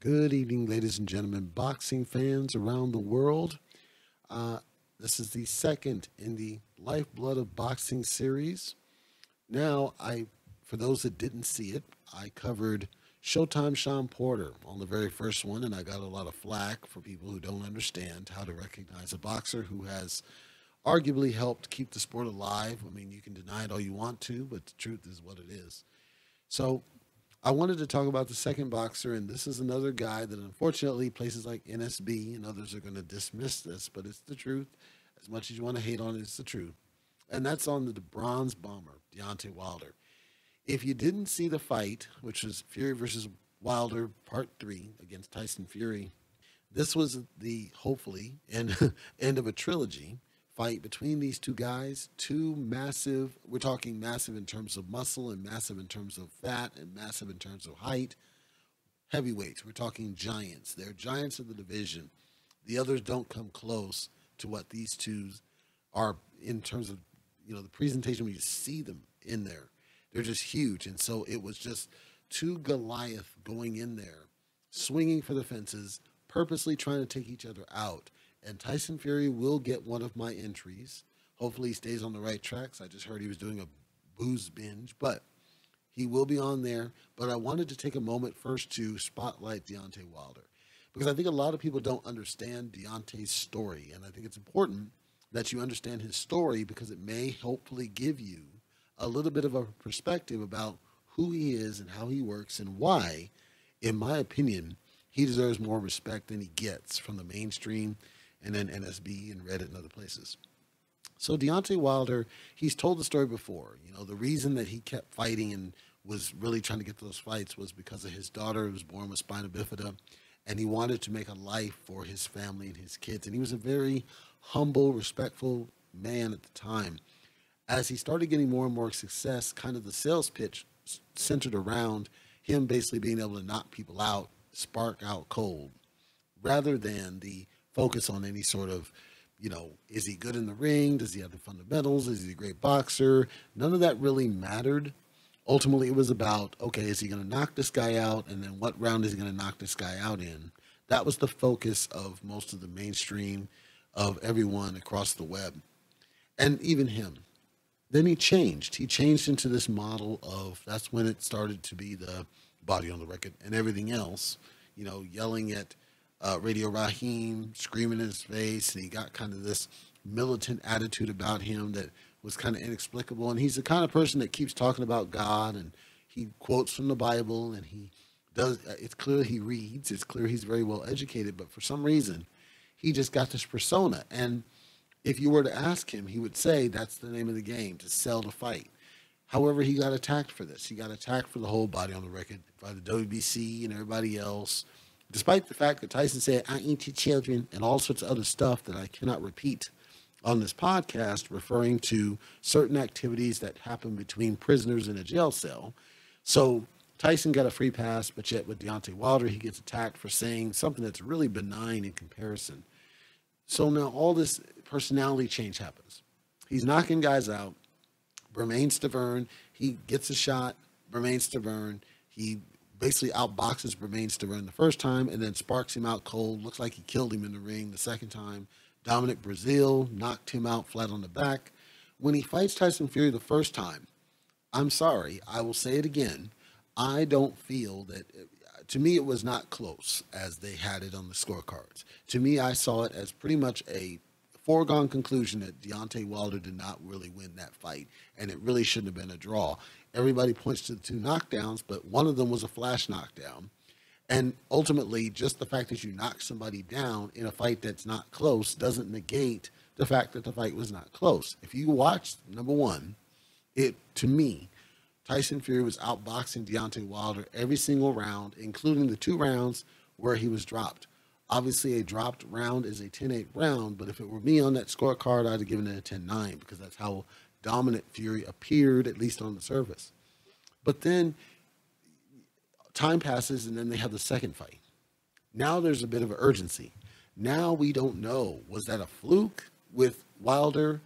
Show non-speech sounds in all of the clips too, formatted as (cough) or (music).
Good evening, ladies and gentlemen, boxing fans around the world. Uh, this is the second in the Lifeblood of Boxing series. Now, I, for those that didn't see it, I covered Showtime Shawn Porter on the very first one, and I got a lot of flack for people who don't understand how to recognize a boxer who has arguably helped keep the sport alive. I mean, you can deny it all you want to, but the truth is what it is. So, I wanted to talk about the second boxer, and this is another guy that unfortunately places like NSB and others are going to dismiss this, but it's the truth. As much as you want to hate on it, it's the truth. And that's on the bronze bomber, Deontay Wilder. If you didn't see the fight, which was Fury versus Wilder part three against Tyson Fury, this was the hopefully end, (laughs) end of a trilogy fight between these two guys. Two massive, we're talking massive in terms of muscle and massive in terms of fat and massive in terms of height. Heavyweights, we're talking giants. They're giants of the division. The others don't come close to what these two are in terms of, you know, the presentation when you see them in there. They're just huge. And so it was just two Goliath going in there, swinging for the fences, purposely trying to take each other out and Tyson Fury will get one of my entries. Hopefully, he stays on the right tracks. I just heard he was doing a booze binge, but he will be on there. But I wanted to take a moment first to spotlight Deontay Wilder because I think a lot of people don't understand Deontay's story, and I think it's important that you understand his story because it may hopefully give you a little bit of a perspective about who he is and how he works and why, in my opinion, he deserves more respect than he gets from the mainstream and then NSB and Reddit and other places. So Deontay Wilder, he's told the story before. You know, the reason that he kept fighting and was really trying to get those fights was because of his daughter who was born with spina bifida, and he wanted to make a life for his family and his kids. And he was a very humble, respectful man at the time. As he started getting more and more success, kind of the sales pitch centered around him basically being able to knock people out, spark out cold, rather than the focus on any sort of, you know, is he good in the ring? Does he have the fundamentals? Is he a great boxer? None of that really mattered. Ultimately, it was about, okay, is he going to knock this guy out? And then what round is he going to knock this guy out in? That was the focus of most of the mainstream of everyone across the web. And even him. Then he changed. He changed into this model of that's when it started to be the body on the record and everything else, you know, yelling at uh, Radio Raheem screaming in his face, and he got kind of this militant attitude about him that was kind of inexplicable. And he's the kind of person that keeps talking about God, and he quotes from the Bible, and he does. Uh, it's clear he reads. It's clear he's very well educated, but for some reason, he just got this persona. And if you were to ask him, he would say that's the name of the game to sell the fight. However, he got attacked for this. He got attacked for the whole body on the record by the WBC and everybody else despite the fact that Tyson said, I eat your children and all sorts of other stuff that I cannot repeat on this podcast, referring to certain activities that happen between prisoners in a jail cell. So Tyson got a free pass, but yet with Deontay Wilder, he gets attacked for saying something that's really benign in comparison. So now all this personality change happens. He's knocking guys out. Bermane Stiverne, he gets a shot. Bermane Stiverne, he basically outboxes Bermane Stiverne the first time and then sparks him out cold. Looks like he killed him in the ring the second time. Dominic Breazeale knocked him out flat on the back. When he fights Tyson Fury the first time, I'm sorry, I will say it again. I don't feel that, to me, it was not close as they had it on the scorecards. To me, I saw it as pretty much a foregone conclusion that Deontay Wilder did not really win that fight, and it really shouldn't have been a draw everybody points to the two knockdowns, but one of them was a flash knockdown. And ultimately, just the fact that you knock somebody down in a fight that's not close doesn't negate the fact that the fight was not close. If you watch number one, it to me, Tyson Fury was outboxing Deontay Wilder every single round, including the two rounds where he was dropped. Obviously, a dropped round is a 10 8 round, but if it were me on that scorecard, I'd have given it a 10 9 because that's how dominant Fury appeared, at least on the surface. But then time passes, and then they have the second fight. Now there's a bit of urgency. Now we don't know was that a fluke with Wilder?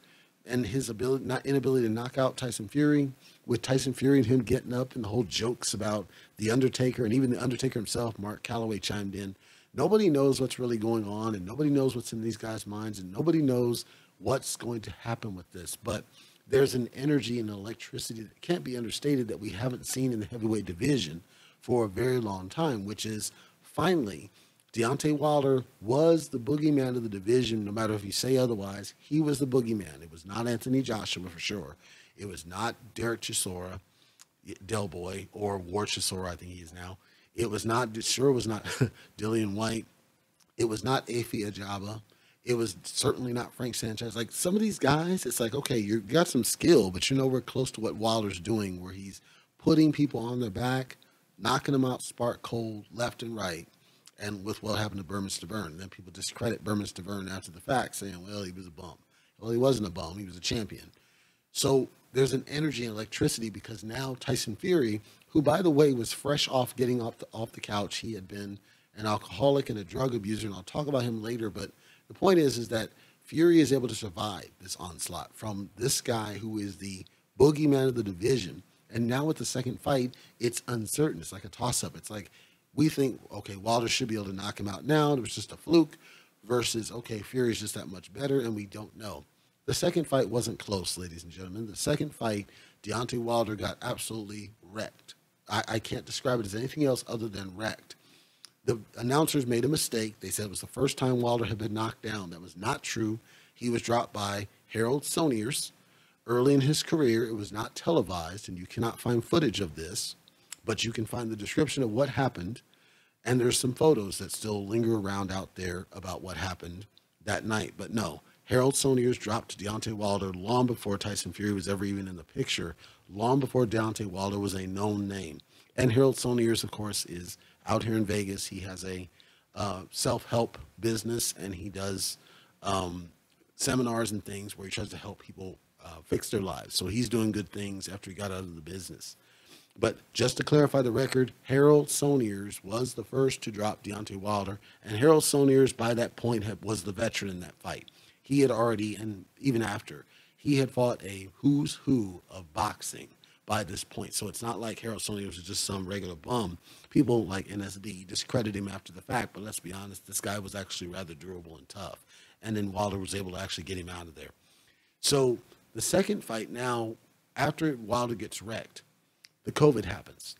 and his ability, not inability to knock out Tyson Fury, with Tyson Fury and him getting up and the whole jokes about the Undertaker and even the Undertaker himself, Mark Calaway chimed in. Nobody knows what's really going on, and nobody knows what's in these guys' minds, and nobody knows what's going to happen with this. But there's an energy and electricity that can't be understated that we haven't seen in the heavyweight division for a very long time, which is finally Deontay Wilder was the boogeyman of the division, no matter if you say otherwise. He was the boogeyman. It was not Anthony Joshua for sure. It was not Derek Chisora, Del Boy, or War Chisora, I think he is now. It was not, sure was not (laughs) Dillian Whyte. It was not Efe Ajagba. It was certainly not Frank Sanchez. Like some of these guys, it's like, okay, you got some skill, but you know we're close to what Wilder's doing, where he's putting people on their back, knocking them out spark cold left and right. And with what happened to Bermane Stiverne, then people discredit Bermane Stiverne after the fact, saying, well, he was a bum. Well, he wasn't a bum. He was a champion. So there's an energy and electricity because now Tyson Fury, who by the way was fresh off getting off the, off the couch, he had been an alcoholic and a drug abuser, and I'll talk about him later. But the point is, is that Fury is able to survive this onslaught from this guy who is the boogeyman of the division. And now with the second fight, it's uncertain. It's like a toss up. It's like we think, okay, Wilder should be able to knock him out now. It was just a fluke versus, okay, Fury's just that much better, and we don't know. The second fight wasn't close, ladies and gentlemen. The second fight, Deontay Wilder got absolutely wrecked. I, I can't describe it as anything else other than wrecked. The announcers made a mistake. They said it was the first time Wilder had been knocked down. That was not true. He was dropped by Harold Sconiers early in his career. It was not televised, and you cannot find footage of this, but you can find the description of what happened. And there's some photos that still linger around out there about what happened that night. But no, Harold Sconiers dropped Deontay Wilder long before Tyson Fury was ever even in the picture, long before Deontay Wilder was a known name. And Harold Sconiers, of course, is out here in Vegas. He has a uh, self help business and he does um, seminars and things where he tries to help people uh, fix their lives. So he's doing good things after he got out of the business. But just to clarify the record, Harold Sconiers was the first to drop Deontay Wilder, and Harold Sconiers by that point had, was the veteran in that fight he had already, and even after, he had fought a who's who of boxing by this point. So it's not like Harold Sonia was just some regular bum. People like NSB discredit him after the fact, but let's be honest, this guy was actually rather durable and tough. And then Wilder was able to actually get him out of there. So the second fight now, after Wilder gets wrecked, the COVID happens.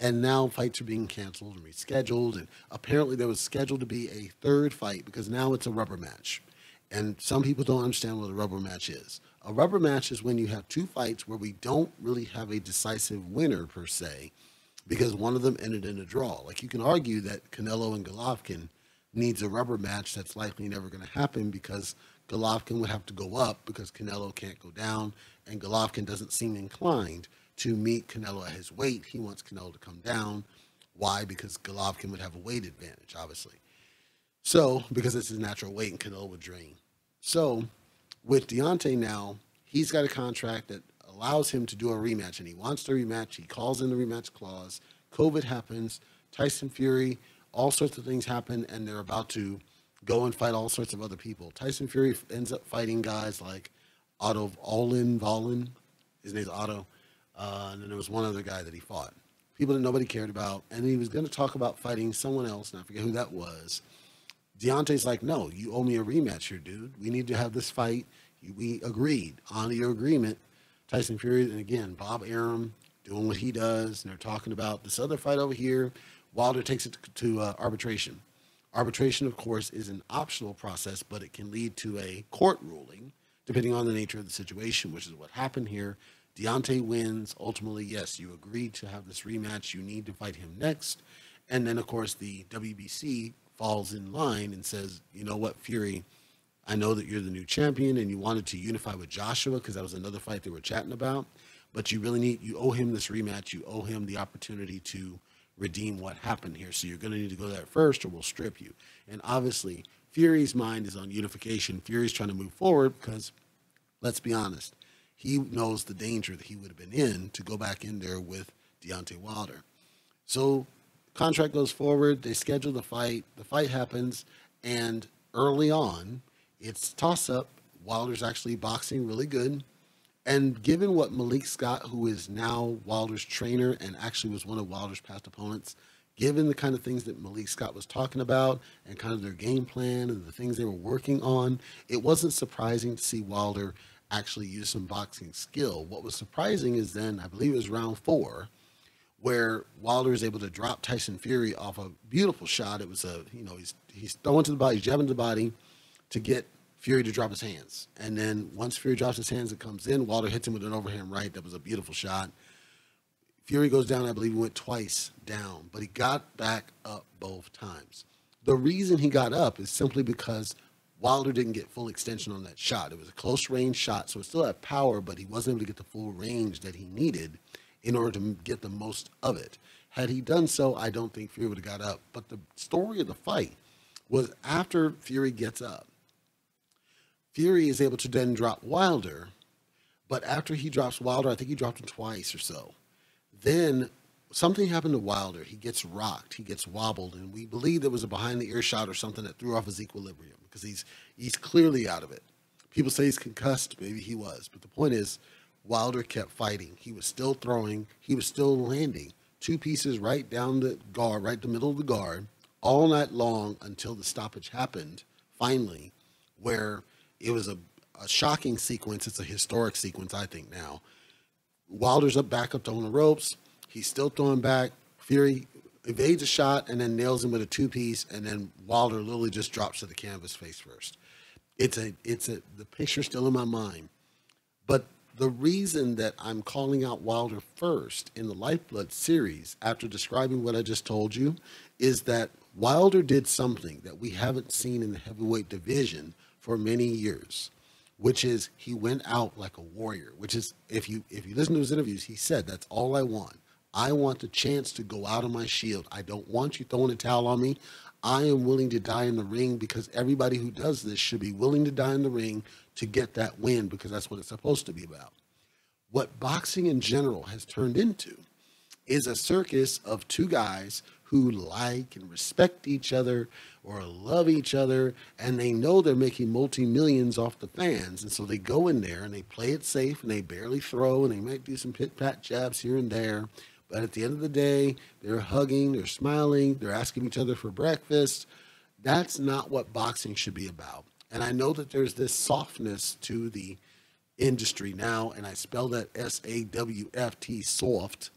And now fights are being canceled and rescheduled. And apparently there was scheduled to be a third fight because now it's a rubber match. And some people don't understand what a rubber match is. A rubber match is when you have two fights where we don't really have a decisive winner per se, because one of them ended in a draw. Like you can argue that Canelo and Golovkin needs a rubber match that's likely never going to happen because Golovkin would have to go up because Canelo can't go down, and Golovkin doesn't seem inclined to meet Canelo at his weight. He wants Canelo to come down. Why? Because Golovkin would have a weight advantage, obviously. So, because it's his natural weight and Canelo would drain. So with Deontay now, he's got a contract that allows him to do a rematch, and he wants the rematch. He calls in the rematch clause. COVID happens. Tyson Fury, all sorts of things happen, and they're about to go and fight all sorts of other people. Tyson Fury ends up fighting guys like Otto Olin Volin. His name's Otto. Uh, and then there was one other guy that he fought. People that nobody cared about. And he was going to talk about fighting someone else, and I forget who that was. Deontay's like, no, you owe me a rematch here, dude. We need to have this fight. We agreed. on your agreement. Tyson Fury, and again, Bob Arum doing what he does, and they're talking about this other fight over here. Wilder takes it to, uh, arbitration. Arbitration, of course, is an optional process, but it can lead to a court ruling, depending on the nature of the situation, which is what happened here. Deontay wins. Ultimately, yes, you agreed to have this rematch. You need to fight him next. And then, of course, the WBC falls in line and says, you know what, Fury, I know that you're the new champion and you wanted to unify with Joshua because that was another fight they were chatting about, but you really need, you owe him this rematch. You owe him the opportunity to redeem what happened here. So you're going to need to go there first or we'll strip you. And obviously, Fury's mind is on unification. Fury's trying to move forward because, let's be honest, he knows the danger that he would have been in to go back in there with Deontay Wilder. So contract goes forward. They schedule the fight. The fight happens, and early on, it's toss up. Wilder's actually boxing really good. And given what Malik Scott, who is now Wilder's trainer and actually was one of Wilder's past opponents, given the kind of things that Malik Scott was talking about and kind of their game plan and the things they were working on, it wasn't surprising to see Wilder actually use some boxing skill. What was surprising is then, I believe it was round four, where Wilder is able to drop Tyson Fury off a beautiful shot. It was a, you know, he's he's throwing to the body, he's jabbing to the body to get Fury to drop his hands. And then once Fury drops his hands, and comes in. Wilder hits him with an overhand right. That was a beautiful shot. Fury goes down. I believe he went twice down, but he got back up both times. The reason he got up is simply because Wilder didn't get full extension on that shot. It was a close range shot, so it still had power, but he wasn't able to get the full range that he needed in order to get the most of it. Had he done so, I don't think Fury would have got up. But the story of the fight was after Fury gets up, Fury is able to then drop Wilder, but after he drops Wilder, I think he dropped him twice or so. Then something happened to Wilder. He gets rocked, he gets wobbled, and we believe there was a behind the ear shot or something that threw off his equilibrium because he's he's clearly out of it. People say he's concussed, maybe he was, but the point is, Wilder kept fighting. He was still throwing, he was still landing two pieces right down the guard, right the middle of the guard, all night long until the stoppage happened. Finally, where it was a, a shocking sequence. It's a historic sequence, I think now. Wilder's up back up on the ropes. He's still throwing back. Fury evades a shot and then nails him with a two piece, and then Wilder literally just drops to the canvas face first. It's a it's a the picture's still in my mind. But the reason that I'm calling out Wilder first in the Lifeblood series, after describing what I just told you, is that Wilder did something that we haven't seen in the heavyweight division for many years which is he went out like a warrior which is if you if you listen to his interviews he said that's all i want i want the chance to go out on my shield i don't want you throwing a towel on me i am willing to die in the ring because everybody who does this should be willing to die in the ring to get that win because that's what it's supposed to be about what boxing in general has turned into is a circus of two guys who like and respect each other or love each other and they know they're making multi millions off the fans. And so they go in there and they play it safe and they barely throw and they might do some pit pat jabs here and there. But at the end of the day, they're hugging, they're smiling, they're asking each other for breakfast. That's not what boxing should be about. And I know that there's this softness to the industry now, and I spell that S A W F T soft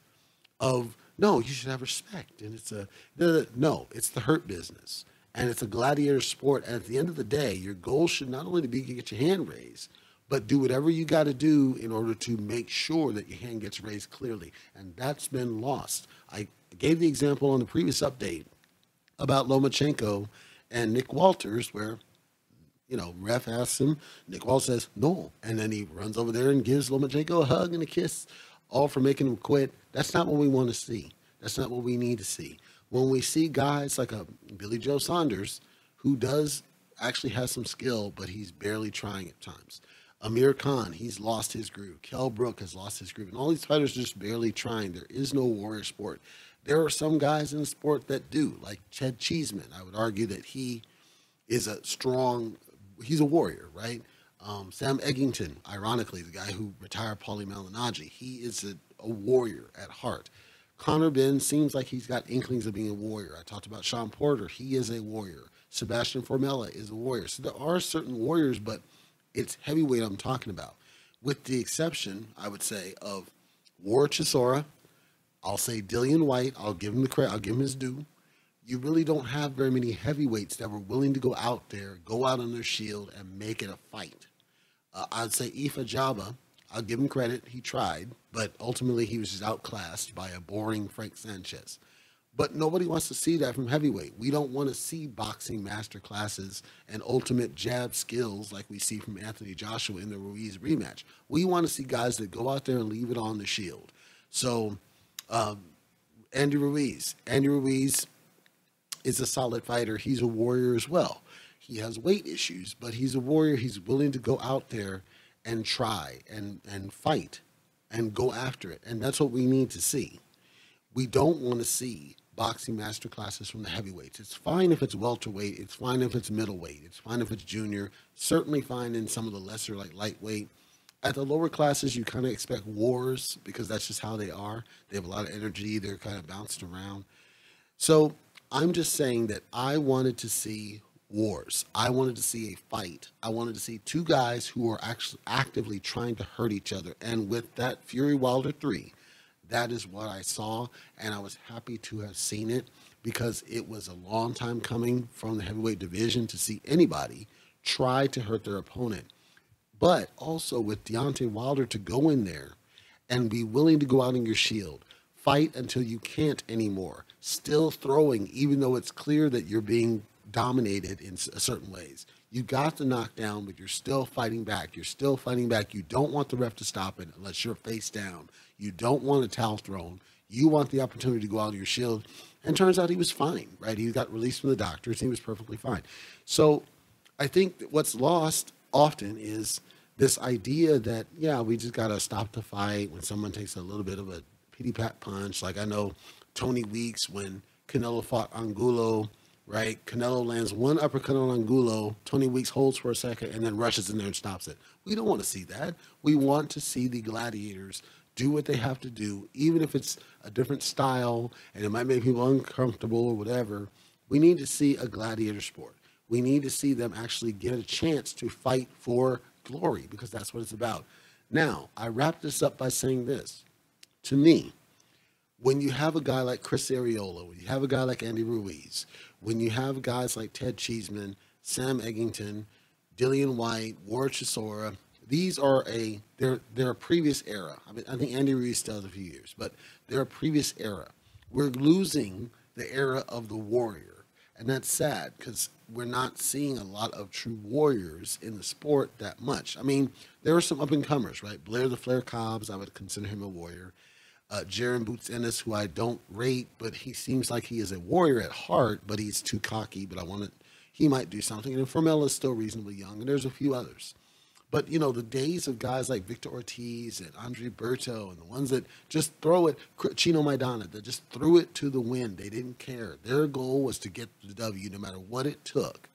of no, you should have respect. And it's a no, it's the hurt business. And it's a gladiator sport. And at the end of the day, your goal should not only be to get your hand raised, but do whatever you got to do in order to make sure that your hand gets raised clearly. And that's been lost. I gave the example on the previous update about Lomachenko and Nick Walters, where you know, ref asks him, Nick Walters says no, and then he runs over there and gives Lomachenko a hug and a kiss all for making him quit. That's not what we want to see. That's not what we need to see. When we see guys like a Billy Joe Saunders, who does actually has some skill, but he's barely trying at times. Amir Khan, he's lost his groove. Kell Brook has lost his groove. And all these fighters are just barely trying. There is no warrior sport. There are some guys in the sport that do, like Ted Cheeseman. I would argue that he is a strong, he's a warrior, right? Um, Sam Eggington, ironically, the guy who retired Paulie Malignaggi, he is a, a, warrior at heart. Conor Benn seems like he's got inklings of being a warrior. I talked about Shawn Porter. He is a warrior. Sebastian Formella is a warrior. So there are certain warriors, but it's heavyweight I'm talking about. With the exception, I would say, of War Chisora. I'll say Dillian Whyte. I'll give him the credit. I'll give him his due you really don't have very many heavyweights that were willing to go out there, go out on their shield, and make it a fight. Uh, I'd say Efe Ajagba, I'll give him credit, he tried, but ultimately he was just outclassed by a boring Frank Sanchez. But nobody wants to see that from heavyweight. We don't want to see boxing master classes and ultimate jab skills like we see from Anthony Joshua in the Ruiz rematch. We want to see guys that go out there and leave it on the shield. So, um, Andy Ruiz, Andy Ruiz is a solid fighter. He's a warrior as well. He has weight issues, but he's a warrior. He's willing to go out there and try and, and fight and go after it. And that's what we need to see. We don't want to see boxing master classes from the heavyweights. It's fine if it's welterweight. It's fine if it's middleweight. It's fine if it's junior. Certainly fine in some of the lesser, like lightweight. At the lower classes, you kind of expect wars because that's just how they are. They have a lot of energy. They're kind of bounced around. So I'm just saying that I wanted to see wars. I wanted to see a fight. I wanted to see two guys who are actually actively trying to hurt each other. And with that Fury Wilder 3, that is what I saw. And I was happy to have seen it because it was a long time coming from the heavyweight division to see anybody try to hurt their opponent. But also with Deontay Wilder to go in there and be willing to go out on your shield, fight until you can't anymore, still throwing, even though it's clear that you're being dominated in certain ways. You got the knockdown, but you're still fighting back. You're still fighting back. You don't want the ref to stop it unless you're face down. You don't want a towel thrown. You want the opportunity to go out of your shield. And turns out he was fine, right? He got released from the doctors. He was perfectly fine. So I think what's lost often is this idea that, yeah, we just got to stop the fight when someone takes a little bit of a pity pat punch. Like I know Tony Weeks when Canelo fought Angulo right? Canelo lands one uppercut on Angulo. Tony Weeks holds for a second and then rushes in there and stops it. We don't want to see that. We want to see the gladiators do what they have to do, even if it's a different style and it might make people uncomfortable or whatever. We need to see a gladiator sport. We need to see them actually get a chance to fight for glory because that's what it's about. Now, I wrap this up by saying this. To me, when you have a guy like Chris Arreola, when you have a guy like Andy Ruiz, when you have guys like Ted Cheeseman, Sam Eggington, Dillian Whyte, War Chisora, these are a they're they're a previous era. I mean, I think Andy still has a few years, but they're a previous era. We're losing the era of the warrior, and that's sad because we're not seeing a lot of true warriors in the sport that much. I mean, there are some up and comers, right? Blair the Flair Cobbs, I would consider him a warrior uh, Jaron Boots Ennis, who I don't rate, but he seems like he is a warrior at heart, but he's too cocky. But I want to, he might do something. And Formella is still reasonably young, and there's a few others. But you know, the days of guys like Victor Ortiz and Andre Berto and the ones that just throw it, Chino Maidana, that just threw it to the wind. They didn't care. Their goal was to get the W, no matter what it took.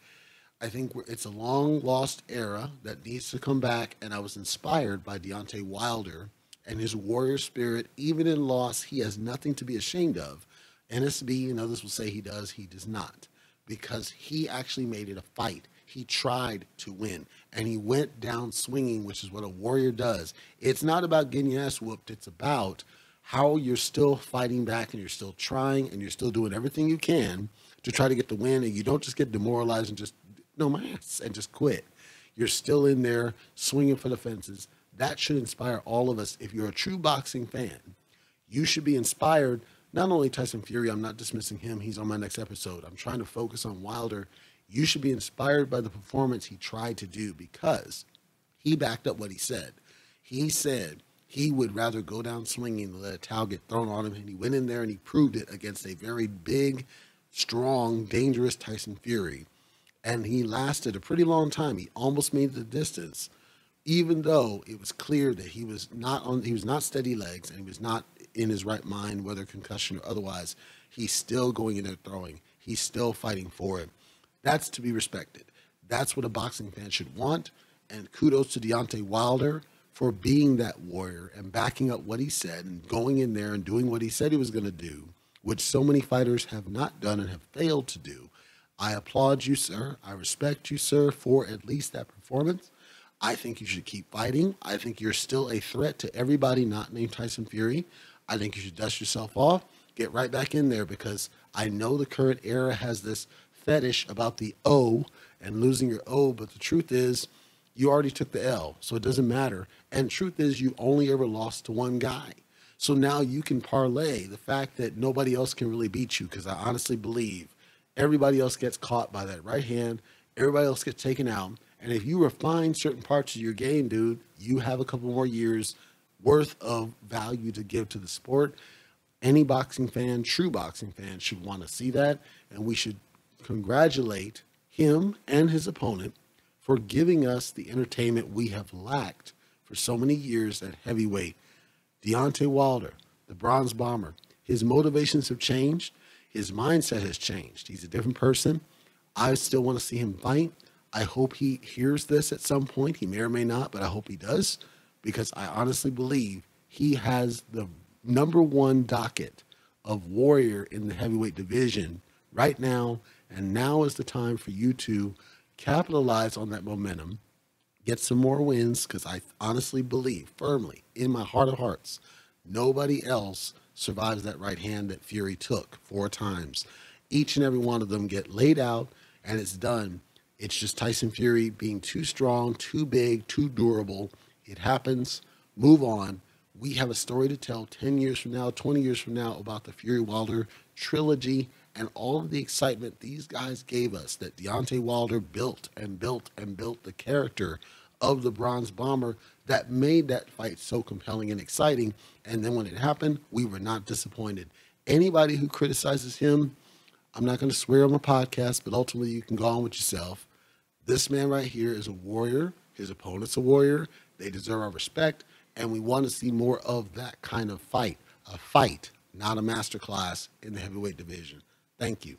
I think it's a long lost era that needs to come back, and I was inspired by Deontay Wilder and his warrior spirit, even in loss, he has nothing to be ashamed of. NSB and others will say he does, he does not, because he actually made it a fight. He tried to win, and he went down swinging, which is what a warrior does. It's not about getting your ass whooped, it's about how you're still fighting back and you're still trying and you're still doing everything you can to try to get the win, and you don't just get demoralized and just, no, my ass, and just quit. You're still in there swinging for the fences that should inspire all of us. If you're a true boxing fan, you should be inspired. Not only Tyson Fury, I'm not dismissing him. He's on my next episode. I'm trying to focus on Wilder. You should be inspired by the performance he tried to do because he backed up what he said. He said he would rather go down swinging than let a towel get thrown on him. And he went in there and he proved it against a very big, strong, dangerous Tyson Fury. And he lasted a pretty long time. He almost made the distance even though it was clear that he was not on he was not steady legs and he was not in his right mind whether concussion or otherwise he's still going in there throwing he's still fighting for it that's to be respected. That's what a boxing fan should want. And kudos to Deontay Wilder for being that warrior and backing up what he said and going in there and doing what he said he was going to do which so many fighters have not done and have failed to do. I applaud you sir. I respect you sir for at least that performance. I think you should keep fighting. I think you're still a threat to everybody not named Tyson Fury. I think you should dust yourself off, get right back in there because I know the current era has this fetish about the O and losing your O, but the truth is you already took the L, so it doesn't matter. And truth is you only ever lost to one guy. So now you can parlay the fact that nobody else can really beat you because I honestly believe everybody else gets caught by that right hand, everybody else gets taken out and if you refine certain parts of your game, dude, you have a couple more years worth of value to give to the sport. Any boxing fan, true boxing fan, should want to see that. And we should congratulate him and his opponent for giving us the entertainment we have lacked for so many years at heavyweight. Deontay Wilder, the bronze bomber, his motivations have changed. His mindset has changed. He's a different person. I still want to see him fight. I hope he hears this at some point. He may or may not, but I hope he does because I honestly believe he has the number one docket of warrior in the heavyweight division right now. And now is the time for you to capitalize on that momentum, get some more wins, because I honestly believe firmly in my heart of hearts, nobody else survives that right hand that Fury took four times. Each and every one of them get laid out and it's done. It's just Tyson Fury being too strong, too big, too durable. It happens. Move on. We have a story to tell 10 years from now, 20 years from now about the Fury Wilder trilogy and all of the excitement these guys gave us that Deontay Wilder built and built and built the character of the Bronze Bomber that made that fight so compelling and exciting. And then when it happened, we were not disappointed. Anybody who criticizes him, I'm not going to swear on my podcast, but ultimately you can go on with yourself. This man right here is a warrior. His opponent's a warrior. They deserve our respect. And we want to see more of that kind of fight. A fight, not a masterclass in the heavyweight division. Thank you.